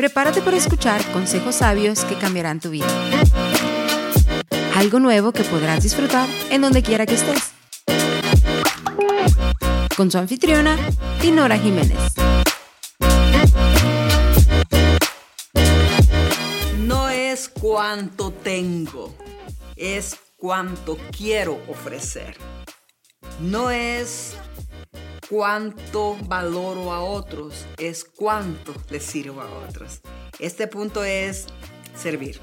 Prepárate para escuchar consejos sabios que cambiarán tu vida. Algo nuevo que podrás disfrutar en donde quiera que estés. Con su anfitriona, Dinora Jiménez. No es cuánto tengo, es cuánto quiero ofrecer. No es cuánto valoro a otros, es cuánto les sirvo a otros. Este punto es servir.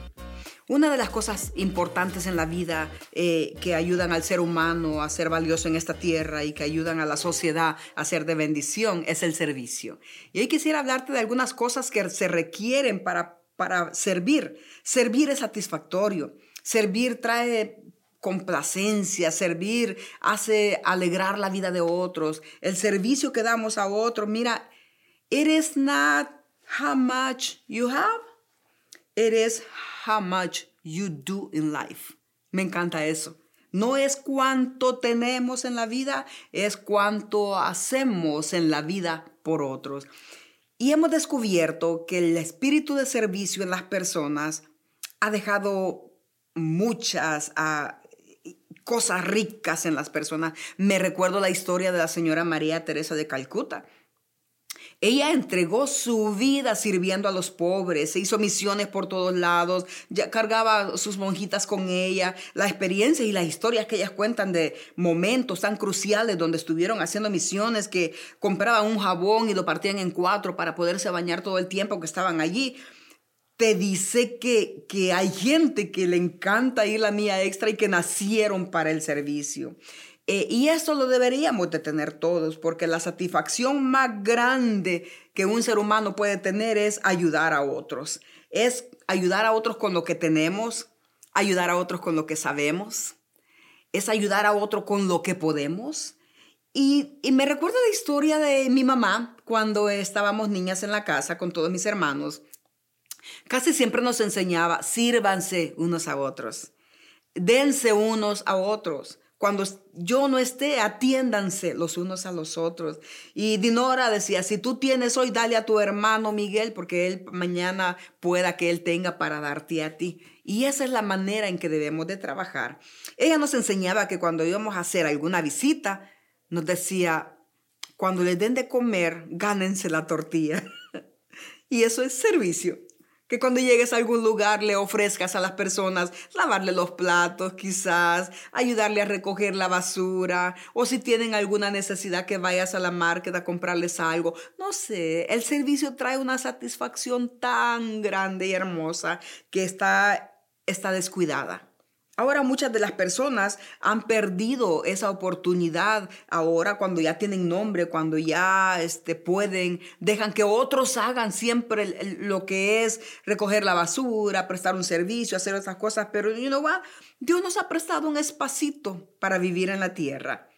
Una de las cosas importantes en la vida eh, que ayudan al ser humano a ser valioso en esta tierra y que ayudan a la sociedad a ser de bendición es el servicio. Y hoy quisiera hablarte de algunas cosas que se requieren para, para servir. Servir es satisfactorio. Servir trae complacencia, servir hace alegrar la vida de otros. El servicio que damos a otros, mira, it is not how much you have, it is how much you do in life. Me encanta eso. No es cuánto tenemos en la vida, es cuánto hacemos en la vida por otros. Y hemos descubierto que el espíritu de servicio en las personas ha dejado muchas uh, cosas ricas en las personas. Me recuerdo la historia de la señora María Teresa de Calcuta. Ella entregó su vida sirviendo a los pobres, se hizo misiones por todos lados, ya cargaba sus monjitas con ella. La experiencia y las historias que ellas cuentan de momentos tan cruciales donde estuvieron haciendo misiones, que compraban un jabón y lo partían en cuatro para poderse bañar todo el tiempo que estaban allí te dice que, que hay gente que le encanta ir la mía extra y que nacieron para el servicio. Eh, y esto lo deberíamos de tener todos, porque la satisfacción más grande que un ser humano puede tener es ayudar a otros. Es ayudar a otros con lo que tenemos, ayudar a otros con lo que sabemos, es ayudar a otros con lo que podemos. Y me recuerdo la historia de mi mamá cuando estábamos niñas en la casa con todos mis hermanos Casi siempre nos enseñaba, sírvanse unos a otros, dense unos a otros. Cuando yo no esté, atiéndanse los unos a los otros. Y Dinora decía, si tú tienes hoy, dale a tu hermano Miguel, porque él mañana pueda que él tenga para darte a ti. Y esa es la manera en que debemos de trabajar. Ella nos enseñaba que cuando íbamos a hacer alguna visita, nos decía, cuando les den de comer, gánense la tortilla. y eso es servicio que cuando llegues a algún lugar le ofrezcas a las personas lavarle los platos quizás, ayudarle a recoger la basura o si tienen alguna necesidad que vayas a la market a comprarles algo. No sé, el servicio trae una satisfacción tan grande y hermosa que está, está descuidada. Ahora muchas de las personas han perdido esa oportunidad ahora cuando ya tienen nombre, cuando ya este, pueden, dejan que otros hagan siempre lo que es recoger la basura, prestar un servicio, hacer esas cosas, pero you know what? Dios nos ha prestado un espacito para vivir en la tierra.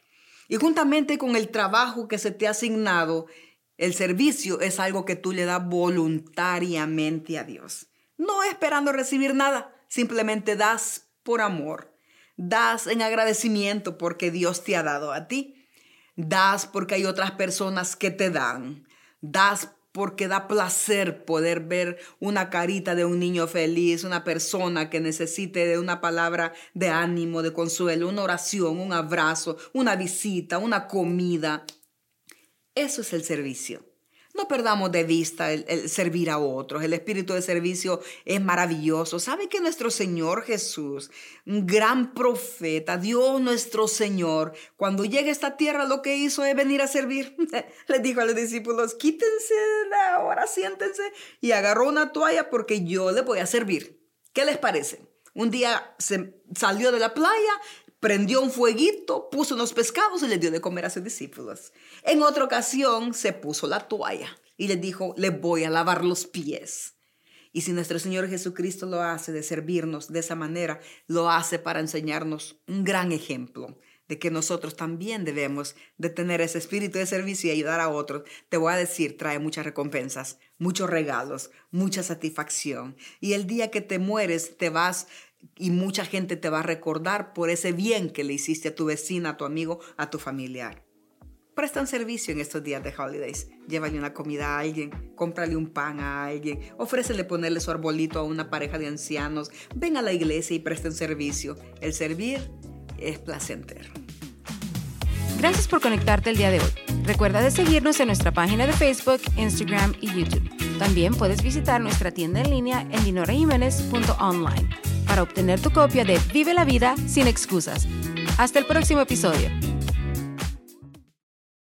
Y juntamente con el trabajo que se te ha asignado, el servicio es algo que tú le das voluntariamente a Dios. No esperando recibir nada, simplemente das por amor. Das en agradecimiento porque Dios te ha dado a ti. Das porque hay otras personas que te dan. Das porque da placer poder ver una carita de un niño feliz, una persona que necesite de una palabra de ánimo, de consuelo, una oración, un abrazo, una visita, una comida. Eso es el servicio. No perdamos de vista el, servir a otros. El espíritu de servicio es maravilloso. ¿Sabe que nuestro Señor Jesús, un gran profeta, Dios nuestro Señor, cuando llega a esta tierra lo que hizo es venir a servir? Le dijo a los discípulos, quítense ahora, siéntense. Y agarró una toalla porque yo le voy a servir. ¿Qué les parece? Un día se salió de la playa, prendió un fueguito, puso unos pescados y le dio de comer a sus discípulos. En otra ocasión se puso la toalla y le dijo, le voy a lavar los pies. Y si nuestro Señor Jesucristo lo hace de servirnos de esa manera, lo hace para enseñarnos un gran ejemplo de que nosotros también debemos de tener ese espíritu de servicio y ayudar a otros. Te voy a decir, trae muchas recompensas, muchos regalos, mucha satisfacción. Y el día que te mueres, te vas y mucha gente te va a recordar por ese bien que le hiciste a tu vecina, a tu amigo, a tu familiar. prestan servicio en estos días de holidays. Llévale una comida a alguien, cómprale un pan a alguien, ofrécele ponerle su arbolito a una pareja de ancianos, ven a la iglesia y presten servicio. El servir es placentero. Gracias por conectarte el día de hoy. Recuerda de seguirnos en nuestra página de Facebook, Instagram y YouTube. También puedes visitar nuestra tienda en línea en dinorajiménez.online para obtener tu copia de Vive la vida sin excusas. Hasta el próximo episodio.